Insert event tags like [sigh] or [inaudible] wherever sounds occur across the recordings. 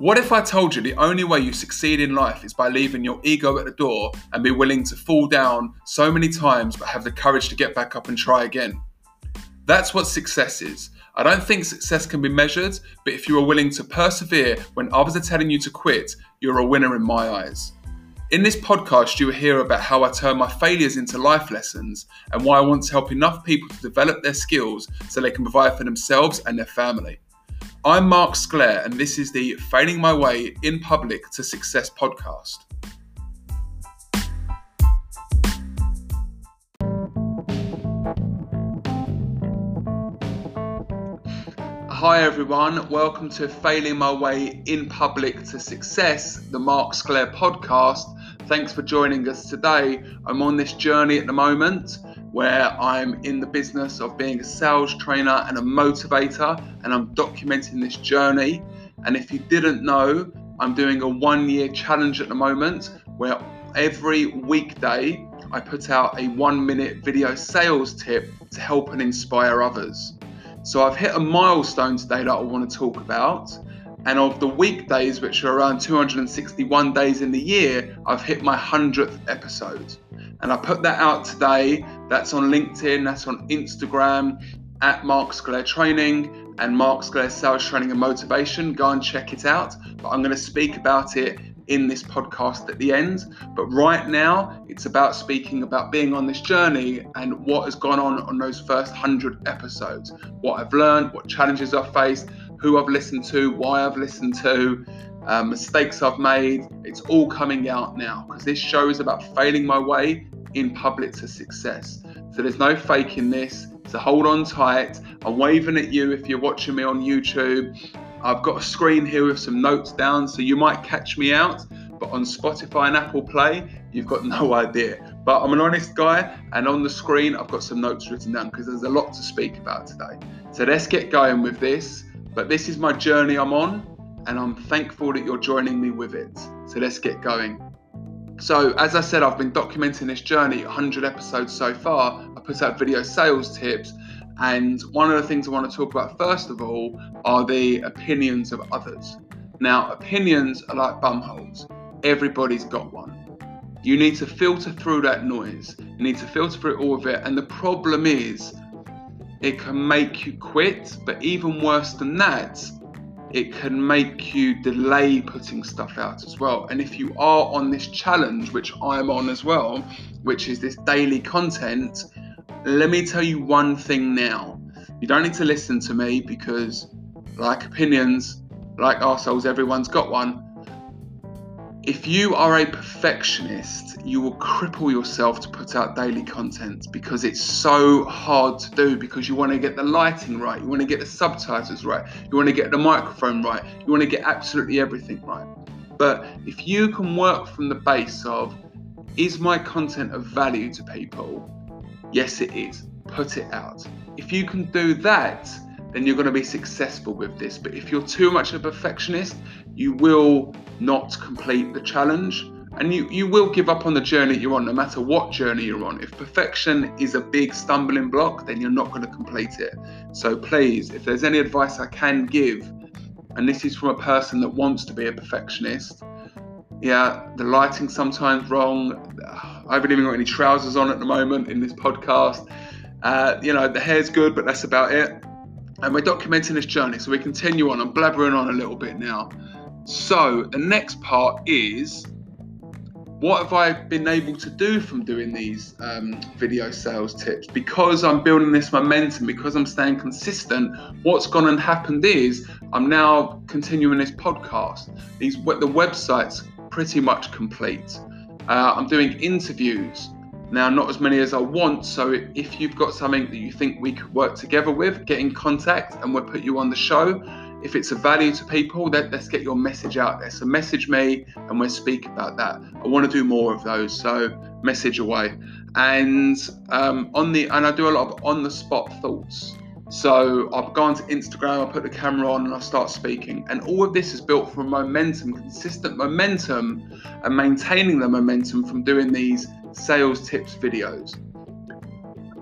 What if I told you the only way you succeed in life is by leaving your ego at the door and be willing to fall down so many times but have the courage to get back up and try again? That's what success is. I don't think success can be measured, but if you are willing to persevere when others are telling you to quit, you're a winner in my eyes. In this podcast, you will hear about how I turn my failures into life lessons and why I want to help enough people to develop their skills so they can provide for themselves and their family. I'm Mark Sclair, and this is the Failing My Way in Public to Success podcast. Hi, everyone. Welcome to Failing My Way in Public to Success, the Mark Sclair podcast. Thanks for joining us today. I'm on this journey at the moment where I'm in the business of being a sales trainer and a motivator, and I'm documenting this journey. And if you didn't know, I'm doing a one year challenge at the moment where every weekday I put out a one minute video sales tip to help and inspire others. So I've hit a milestone today that I want to talk about. And of the weekdays, which are around 261 days in the year, I've hit my 100th episode and I put that out today. That's on LinkedIn, that's on Instagram at Mark Sclair Training and Mark Sclair Sales Training and Motivation. Go and check it out. But I'm going to speak about it in this podcast at the end. But right now, it's about speaking about being on this journey and what has gone on on those first 100 episodes. What I've learned, what challenges I've faced, who I've listened to, why I've listened to, um, mistakes I've made. It's all coming out now because this show is about failing my way in public to success. So there's no faking this. So hold on tight. I'm waving at you if you're watching me on YouTube. I've got a screen here with some notes down, so you might catch me out. But on Spotify and Apple Play, you've got [laughs] no idea. But I'm an honest guy, and on the screen, I've got some notes written down because there's a lot to speak about today. So let's get going with this. But this is my journey I'm on, and I'm thankful that you're joining me with it. So let's get going. So, as I said, I've been documenting this journey, 100 episodes so far. I put out video sales tips, and one of the things I want to talk about first of all are the opinions of others. Now, opinions are like bumholes, everybody's got one. You need to filter through that noise, you need to filter through all of it, and the problem is it can make you quit, but even worse than that, it can make you delay putting stuff out as well. And if you are on this challenge, which I'm on as well, which is this daily content, let me tell you one thing now. You don't need to listen to me because, like opinions, like ourselves, everyone's got one if you are a perfectionist, you will cripple yourself to put out daily content because it's so hard to do because you want to get the lighting right, you want to get the subtitles right, you want to get the microphone right, you want to get absolutely everything right. But if you can work from the base of, is my content of value to people? Yes, it is. Put it out. If you can do that, then you're going to be successful with this. But if you're too much of a perfectionist, you will not complete the challenge and you, you will give up on the journey you're on, no matter what journey you're on. If perfection is a big stumbling block, then you're not going to complete it. So please, if there's any advice I can give, and this is from a person that wants to be a perfectionist, yeah, the lighting's sometimes wrong. I haven't even got any trousers on at the moment in this podcast. Uh, you know, the hair's good, but that's about it and we're documenting this journey. So we continue on. I'm blabbering on a little bit now. So the next part is what have I been able to do from doing these um, video sales tips? Because I'm building this momentum, because I'm staying consistent, what's gone and happened is I'm now continuing this podcast. These the website's pretty much complete. Uh, I'm doing interviews. Now, not as many as I want, so if you've got something that you think we could work together with, get in contact and we'll put you on the show. If it's of value to people, then let's get your message out there. So message me and we'll speak about that. I want to do more of those, so message away. And um, on the and I do a lot of on the spot thoughts. So I've gone to Instagram, I put the camera on, and I start speaking. And all of this is built from momentum, consistent momentum, and maintaining the momentum from doing these sales tips videos.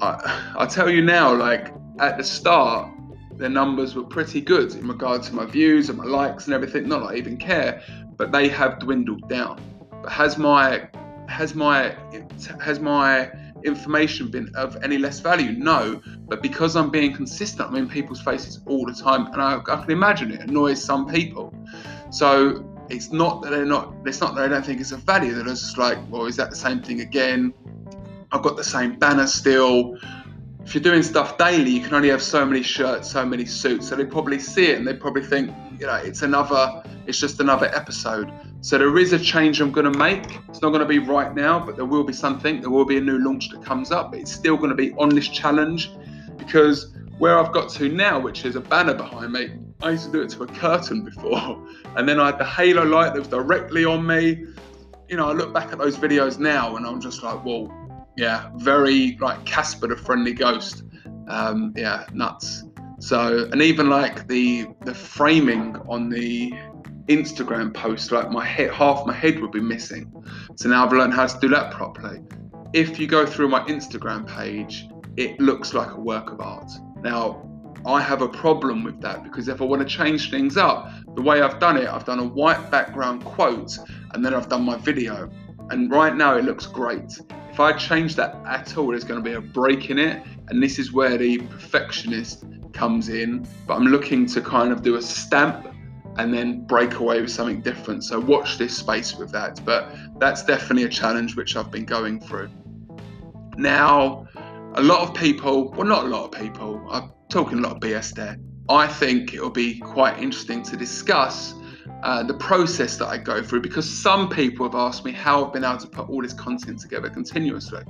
I, I tell you now, like at the start, the numbers were pretty good in regard to my views and my likes and everything. Not that I even care, but they have dwindled down. But has my has my has my information been of any less value? No, but because I'm being consistent, I'm in people's faces all the time, and I, I can imagine it annoys some people. So it's not that they're not. It's not that I don't think it's a value. They're just like, well, is that the same thing again? I've got the same banner still. If you're doing stuff daily, you can only have so many shirts, so many suits. So they probably see it and they probably think, you know, it's another, it's just another episode. So there is a change I'm going to make. It's not going to be right now, but there will be something. There will be a new launch that comes up. But it's still going to be on this challenge because where I've got to now, which is a banner behind me, I used to do it to a curtain before, [laughs] and then I had the halo light that was directly on me. You know, I look back at those videos now, and I'm just like, well, yeah, very like Casper the Friendly Ghost. Um, yeah, nuts. So, and even like the the framing on the Instagram post, like my head, half my head would be missing. So now I've learned how to do that properly. If you go through my Instagram page, it looks like a work of art. Now, I have a problem with that because if I want to change things up, the way I've done it, I've done a white background quote and then I've done my video. And right now it looks great. If I change that at all, there's going to be a break in it. And this is where the perfectionist comes in. But I'm looking to kind of do a stamp and then break away with something different. So watch this space with that. But that's definitely a challenge which I've been going through. Now, a lot of people, well, not a lot of people, I'm talking a lot of BS there. I think it'll be quite interesting to discuss uh, the process that I go through because some people have asked me how I've been able to put all this content together continuously.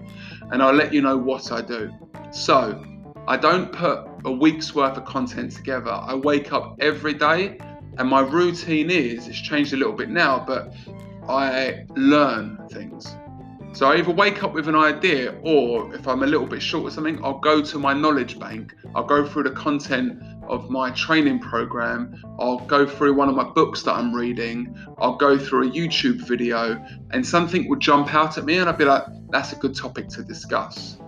And I'll let you know what I do. So, I don't put a week's worth of content together. I wake up every day and my routine is, it's changed a little bit now, but I learn things. So I either wake up with an idea, or if I'm a little bit short of something, I'll go to my knowledge bank. I'll go through the content of my training program. I'll go through one of my books that I'm reading. I'll go through a YouTube video, and something will jump out at me, and I'll be like, that's a good topic to discuss.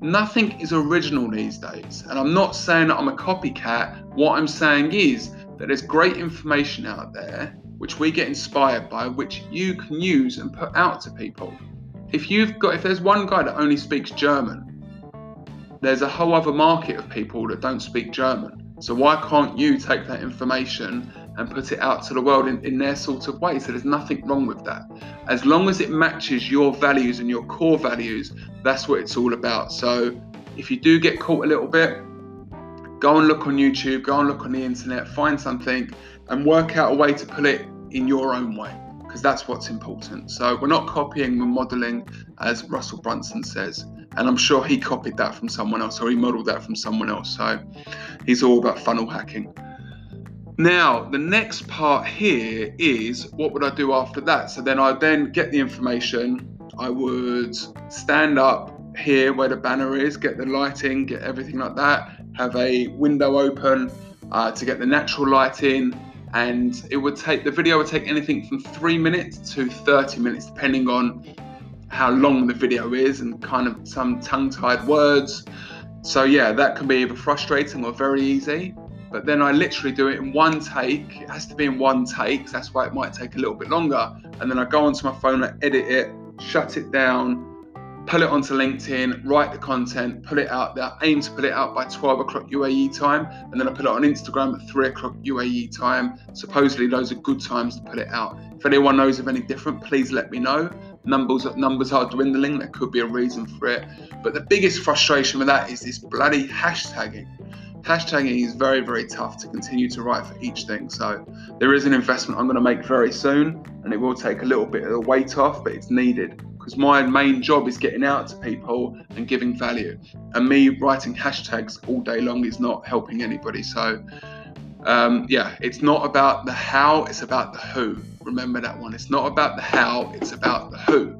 Nothing is original these days, and I'm not saying that I'm a copycat. What I'm saying is that there's great information out there which we get inspired by, which you can use and put out to people. If you've got, if there's one guy that only speaks German, there's a whole other market of people that don't speak German. So why can't you take that information and put it out to the world in, in their sort of way? So there's nothing wrong with that. As long as it matches your values and your core values, that's what it's all about. So if you do get caught a little bit, go and look on YouTube, go and look on the internet, find something, and work out a way to put it in your own way, because that's what's important. So we're not copying, we're modeling, as Russell Brunson says. And I'm sure he copied that from someone else or he modeled that from someone else. So he's all about funnel hacking. Now, the next part here is what would I do after that? So then I then get the information. I would stand up here where the banner is, get the lighting, get everything like that have a window open uh, to get the natural light in and it would take the video would take anything from three minutes to 30 minutes depending on how long the video is and kind of some tongue-tied words. So yeah that can be either frustrating or very easy. But then I literally do it in one take. It has to be in one take. So that's why it might take a little bit longer. And then I go onto my phone i edit it shut it down pull it onto LinkedIn, write the content, put it out there, aim to put it out by 12 o'clock UAE time, and then I put it on Instagram at 3 o'clock UAE time. Supposedly, those are good times to put it out. If anyone knows of any different, please let me know. Numbers numbers are dwindling. There could be a reason for it, but the biggest frustration with that is this bloody hashtagging. Hashtagging is very, very tough to continue to write for each thing. So there is an investment I'm going to make very soon, and it will take a little bit of the weight off, but it's needed because my main job is getting out to people and giving value. And me writing hashtags all day long is not helping anybody. So, um, yeah, it's not about the how, it's about the who. Remember that one. It's not about the how, it's about the who.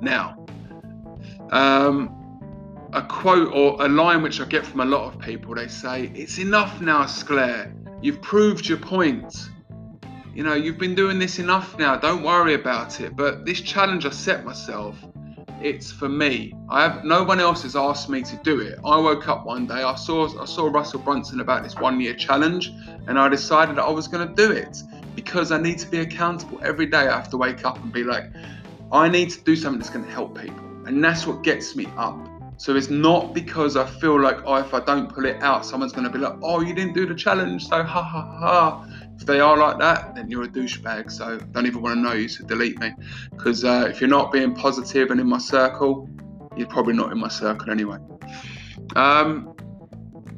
Now, um, a quote or a line which I get from a lot of people they say, It's enough now, Sclair. You've proved your point you know, you've been doing this enough now, don't worry about it. But this challenge I set myself it's for me. I have no one else has asked me to do it. I woke up one day, I saw I saw Russell Brunson about this one year challenge, and I decided I was going to do it because I need to be accountable every day. I have to wake up and be like, I need to do something that's going to help people, and that's what gets me up. So it's not because I feel like, oh, if I don't pull it out, someone's going to be like, oh, you didn't do the challenge, so ha ha ha. If they are like that, then you're a douchebag. So don't even want to know you, so delete me. Because uh, if you're not being positive and in my circle, you're probably not in my circle anyway. Um,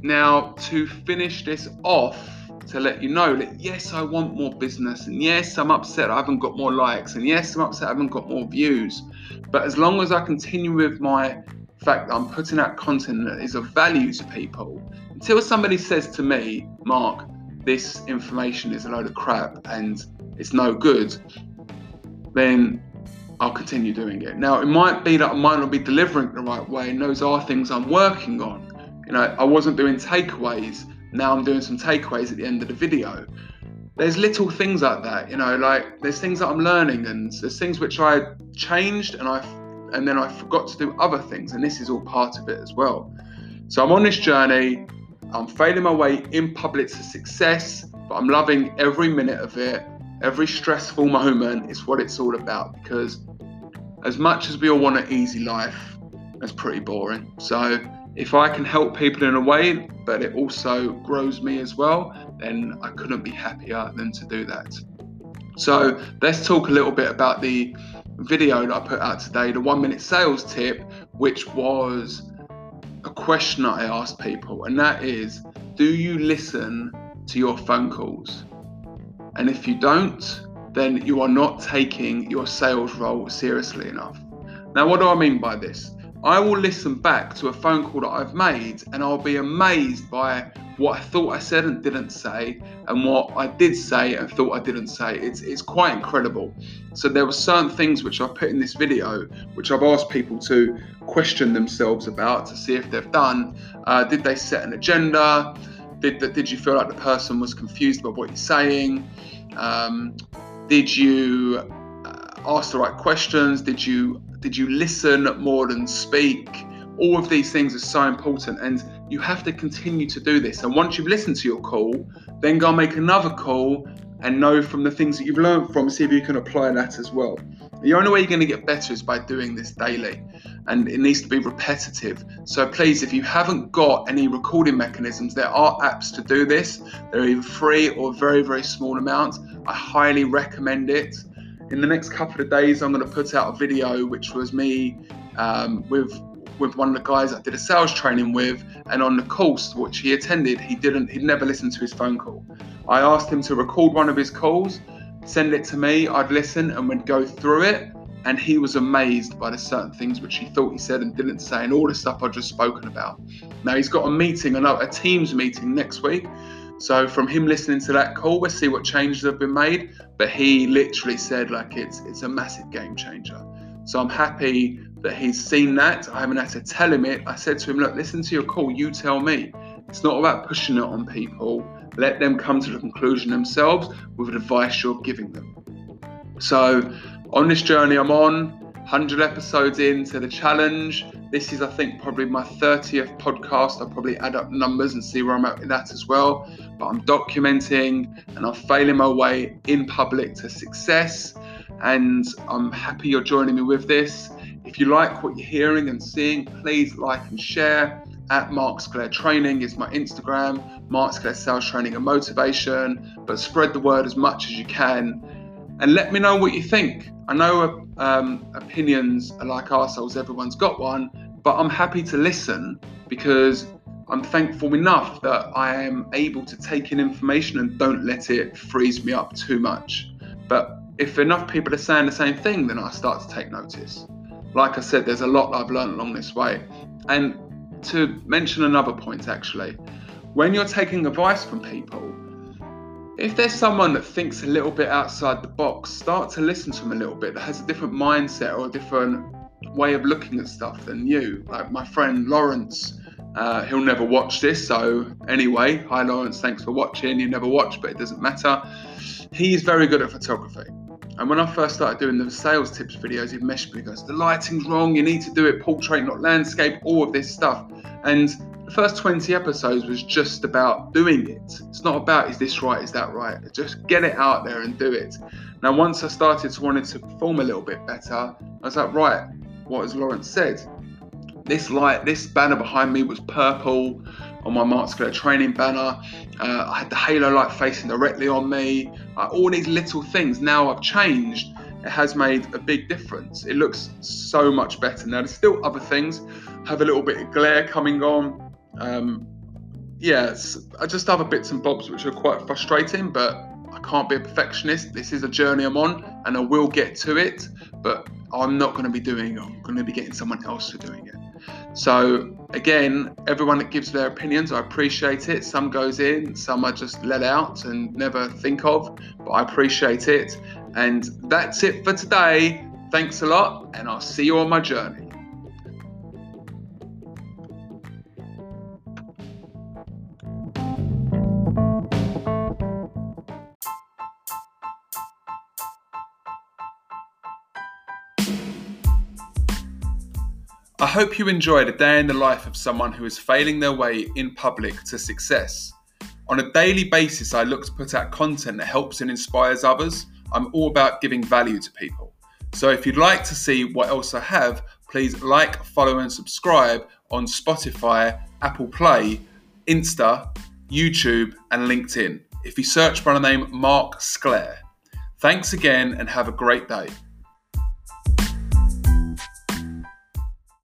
now, to finish this off, to let you know that yes, I want more business, and yes, I'm upset I haven't got more likes, and yes, I'm upset I haven't got more views. But as long as I continue with my fact that I'm putting out content that is of value to people, until somebody says to me, Mark, this information is a load of crap and it's no good, then I'll continue doing it. Now, it might be that I might not be delivering the right way, and those are things I'm working on. You know, I wasn't doing takeaways, now I'm doing some takeaways at the end of the video. There's little things like that, you know, like there's things that I'm learning, and there's things which I changed and I and then I forgot to do other things, and this is all part of it as well. So I'm on this journey. I'm failing my way in public to success, but I'm loving every minute of it. Every stressful moment is what it's all about because as much as we all want an easy life, that's pretty boring. So if I can help people in a way, but it also grows me as well, then I couldn't be happier than to do that. So let's talk a little bit about the video that I put out today, the one minute sales tip, which was question I ask people, and that is Do you listen to your phone calls? And if you don't, then you are not taking your sales role seriously enough. Now, what do I mean by this? I will listen back to a phone call that I've made and I'll be amazed by what I thought I said and didn't say, and what I did say and thought I didn't say. It's, it's quite incredible. So, there were certain things which I put in this video, which I've asked people to question themselves about to see if they've done. Uh, did they set an agenda? Did, did you feel like the person was confused by what you're saying? Um, did you uh, ask the right questions? Did you did you listen more than speak? All of these things are so important, and you have to continue to do this. And once you've listened to your call, then go and make another call and know from the things that you've learned from, see if you can apply that as well. The only way you're going to get better is by doing this daily, and it needs to be repetitive. So please, if you haven't got any recording mechanisms, there are apps to do this. They're either free or very, very small amounts. I highly recommend it in the next couple of days, I'm going to put out a video which was me um, with with one of the guys I did a sales training with, and on the course which he attended, he didn't, he'd never listened to his phone call. I asked him to record one of his calls, send it to me, I'd listen and we'd go through it, and he was amazed by the certain things which he thought he said and didn't say, and all the stuff I'd just spoken about. Now he's got a meeting, a Teams meeting next week, so from him listening to that call, we'll see what changes have been made. But he literally said like it's it's a massive game changer. So I'm happy that he's seen that. I haven't had to tell him it. I said to him, look, listen to your call, you tell me. It's not about pushing it on people. Let them come to the conclusion themselves with advice you're giving them. So on this journey I'm on, 100 episodes into the challenge. This is, I think, probably my 30th podcast. I'll probably add up numbers and see where I'm at with that as well. But I'm documenting and I'm failing my way in public to success. And I'm happy you're joining me with this. If you like what you're hearing and seeing, please like and share. At Mark Sclair Training is my Instagram, Mark Sclair Sales Training and Motivation. But spread the word as much as you can and let me know what you think. I know um, opinions are like ourselves, everyone's got one, but I'm happy to listen because I'm thankful enough that I am able to take in information and don't let it freeze me up too much. But if enough people are saying the same thing, then I start to take notice. Like I said, there's a lot I've learned along this way. And to mention another point, actually, when you're taking advice from people, if there's someone that thinks a little bit outside the box, start to listen to them a little bit that has a different mindset or a different way of looking at stuff than you. Like my friend Lawrence, uh, he'll never watch this. So, anyway, hi Lawrence, thanks for watching. You never watch, but it doesn't matter. He's very good at photography. And when I first started doing the sales tips videos, he messaged me, goes, the lighting's wrong, you need to do it portrait, not landscape, all of this stuff. And the first 20 episodes was just about doing it. It's not about is this right, is that right? Just get it out there and do it. Now, once I started to wanting to perform a little bit better, I was like, right, what has Lawrence said? This light, this banner behind me was purple on my Mark training banner. Uh, I had the halo light facing directly on me. Uh, all these little things. Now I've changed. It has made a big difference. It looks so much better. Now there's still other things. Have a little bit of glare coming on. Um, yes, I just other bits and bobs which are quite frustrating, but I can't be a perfectionist. This is a journey I'm on, and I will get to it. But I'm not going to be doing. it. I'm going to be getting someone else to doing it. So again, everyone that gives their opinions, I appreciate it. Some goes in, some I just let out and never think of, but I appreciate it. And that's it for today. Thanks a lot, and I'll see you on my journey. I hope you enjoyed a day in the life of someone who is failing their way in public to success. On a daily basis, I look to put out content that helps and inspires others. I'm all about giving value to people. So if you'd like to see what else I have, please like, follow, and subscribe on Spotify, Apple Play, Insta, YouTube, and LinkedIn. If you search by the name Mark Sclair. Thanks again and have a great day.